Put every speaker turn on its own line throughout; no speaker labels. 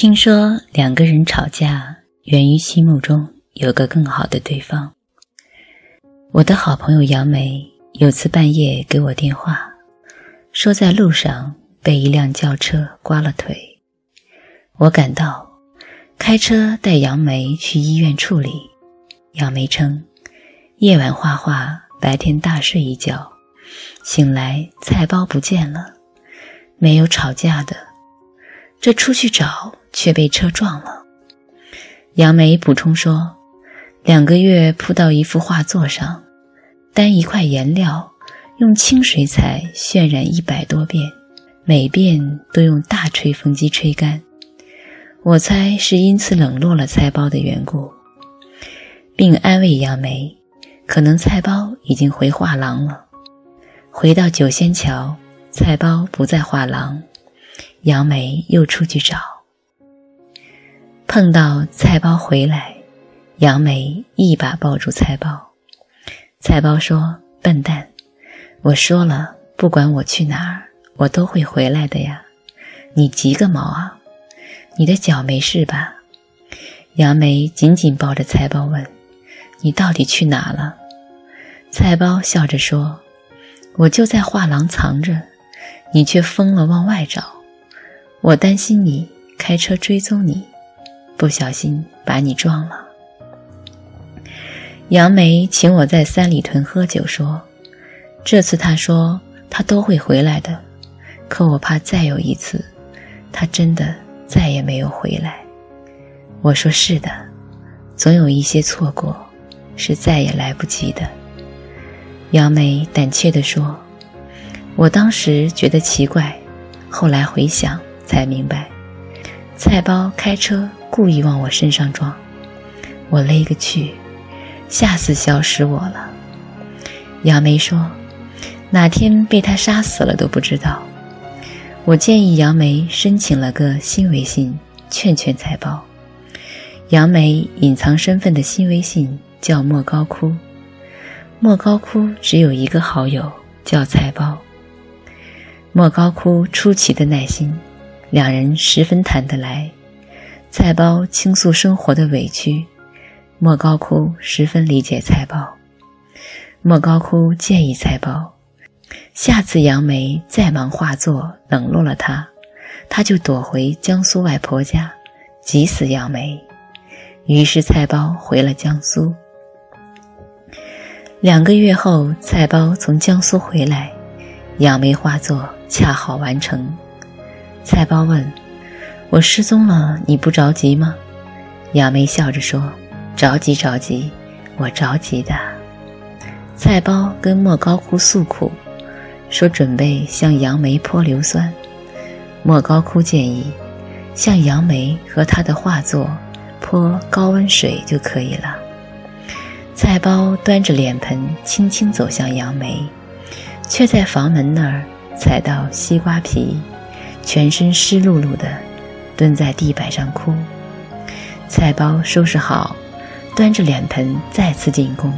听说两个人吵架，源于心目中有个更好的对方。我的好朋友杨梅有次半夜给我电话，说在路上被一辆轿车刮了腿。我赶到，开车带杨梅去医院处理。杨梅称，夜晚画画，白天大睡一觉，醒来菜包不见了，没有吵架的，这出去找。却被车撞了。杨梅补充说：“两个月铺到一幅画作上，单一块颜料用清水彩渲染一百多遍，每遍都用大吹风机吹干。我猜是因此冷落了菜包的缘故，并安慰杨梅，可能菜包已经回画廊了。回到九仙桥，菜包不在画廊，杨梅又出去找。”碰到菜包回来，杨梅一把抱住菜包。菜包说：“笨蛋，我说了，不管我去哪儿，我都会回来的呀。你急个毛啊？你的脚没事吧？”杨梅紧紧抱着菜包问：“你到底去哪了？”菜包笑着说：“我就在画廊藏着，你却疯了往外找。我担心你开车追踪你。”不小心把你撞了。杨梅请我在三里屯喝酒，说：“这次他说他都会回来的，可我怕再有一次，他真的再也没有回来。”我说：“是的，总有一些错过，是再也来不及的。”杨梅胆怯地说：“我当时觉得奇怪，后来回想才明白，菜包开车。”故意往我身上撞，我勒个去，吓死小使我了。杨梅说：“哪天被他杀死了都不知道。”我建议杨梅申请了个新微信，劝劝菜包。杨梅隐藏身份的新微信叫莫高窟，莫高窟只有一个好友叫菜包。莫高窟出奇的耐心，两人十分谈得来。菜包倾诉生活的委屈，莫高窟十分理解菜包。莫高窟建议菜包，下次杨梅再忙画作冷落了他，他就躲回江苏外婆家，急死杨梅。于是菜包回了江苏。两个月后，菜包从江苏回来，杨梅画作恰好完成。菜包问。我失踪了，你不着急吗？杨梅笑着说：“着急着急，我着急的。”菜包跟莫高窟诉苦，说准备向杨梅泼硫酸。莫高窟建议，向杨梅和他的画作泼高温水就可以了。菜包端着脸盆轻轻走向杨梅，却在房门那儿踩到西瓜皮，全身湿漉漉的。蹲在地板上哭，菜包收拾好，端着脸盆再次进攻。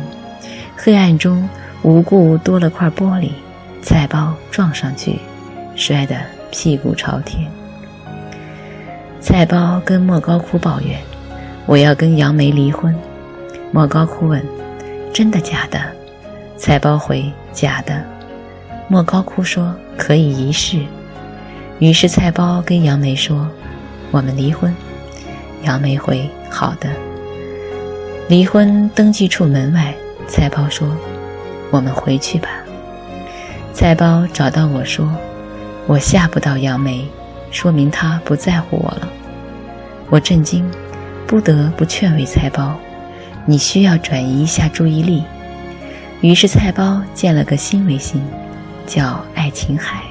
黑暗中无故多了块玻璃，菜包撞上去，摔得屁股朝天。菜包跟莫高窟抱怨：“我要跟杨梅离婚。”莫高窟问：“真的假的？”菜包回：“假的。”莫高窟说：“可以一试。”于是菜包跟杨梅说。我们离婚，杨梅回：“好的。”离婚登记处门外，菜包说：“我们回去吧。”菜包找到我说：“我吓不到杨梅，说明他不在乎我了。”我震惊，不得不劝慰菜包：“你需要转移一下注意力。”于是菜包建了个新微信，叫“爱琴海”。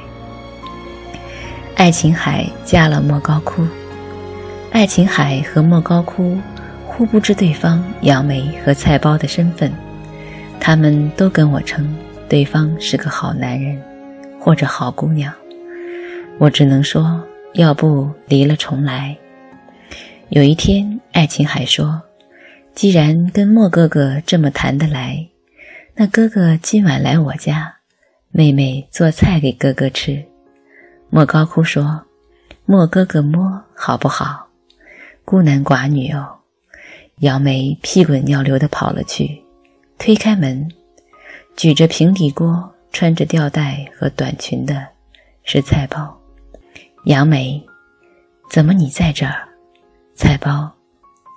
爱琴海加了莫高窟。爱琴海和莫高窟互不知对方杨梅和菜包的身份，他们都跟我称对方是个好男人，或者好姑娘。我只能说，要不离了重来。有一天，爱琴海说：“既然跟莫哥哥这么谈得来，那哥哥今晚来我家，妹妹做菜给哥哥吃。”莫高窟说：“莫哥哥摸好不好？”孤男寡女哦。杨梅屁滚尿流地跑了去，推开门，举着平底锅、穿着吊带和短裙的是菜包。杨梅，怎么你在这儿？菜包，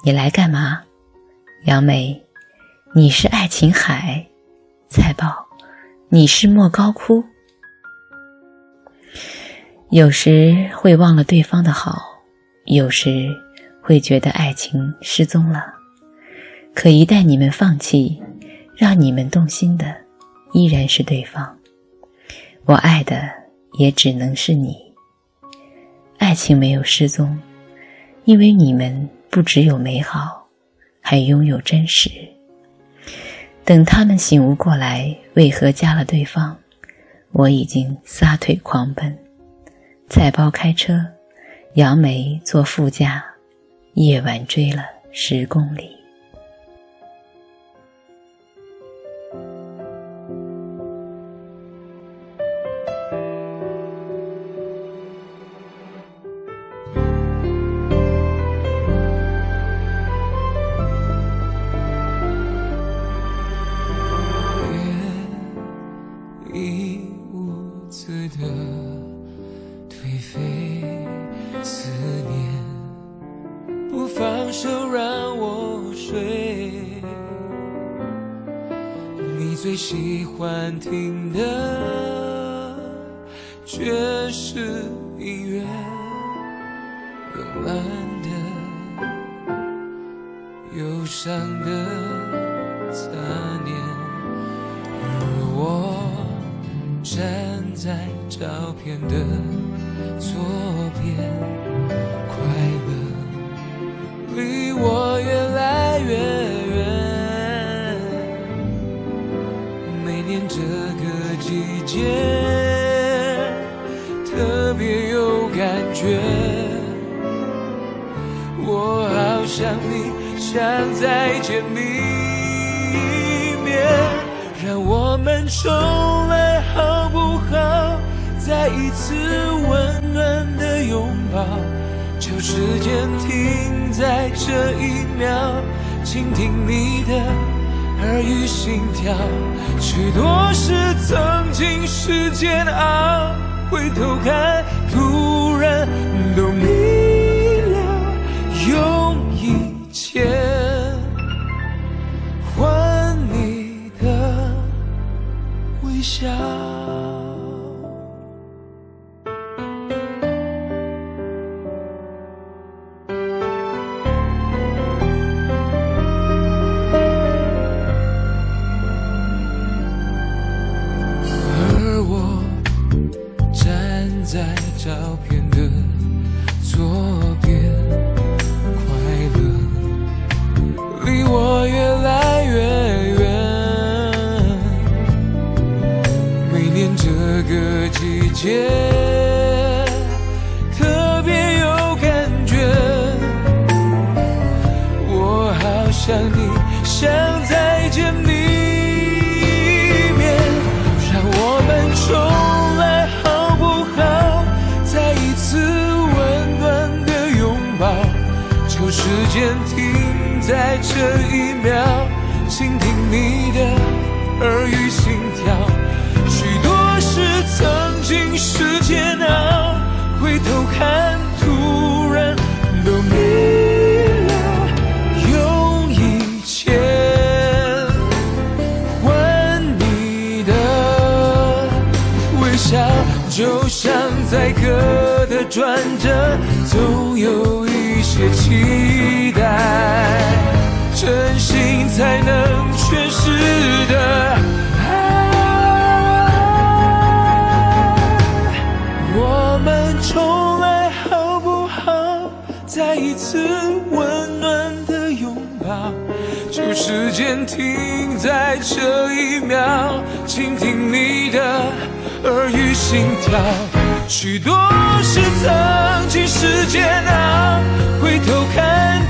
你来干嘛？杨梅，你是爱琴海。菜包，你是莫高窟。有时会忘了对方的好，有时会觉得爱情失踪了。可一旦你们放弃，让你们动心的依然是对方。我爱的也只能是你。爱情没有失踪，因为你们不只有美好，还拥有真实。等他们醒悟过来，为何加了对方，我已经撒腿狂奔。菜包开车，杨梅坐副驾，夜晚追了十公里。让我睡。
你最喜欢听的却是音乐，慵懒的、忧伤的残念。而我站在照片的左边，快特别有感觉，我好想你，想再见你一面，让我们重来好不好？再一次温暖的拥抱，就时间停在这一秒，倾听你的。耳语心跳，许多事曾经是煎熬，回头看，突然都明了，用一切在照片的左边快乐离我越来越远每年这个季节特别有感觉我好想你想再见你间停在这一秒，倾听你的耳语心跳。许多事曾经是煎熬，回头看，突然都明了，用一切换你的微笑，就像在歌的转折，总有一些期待，真心才能诠释的爱。我们重来好不好。再一次温暖的拥抱，就时间停在这一秒，倾听你的耳语心跳。许多事曾经是煎熬，回头看，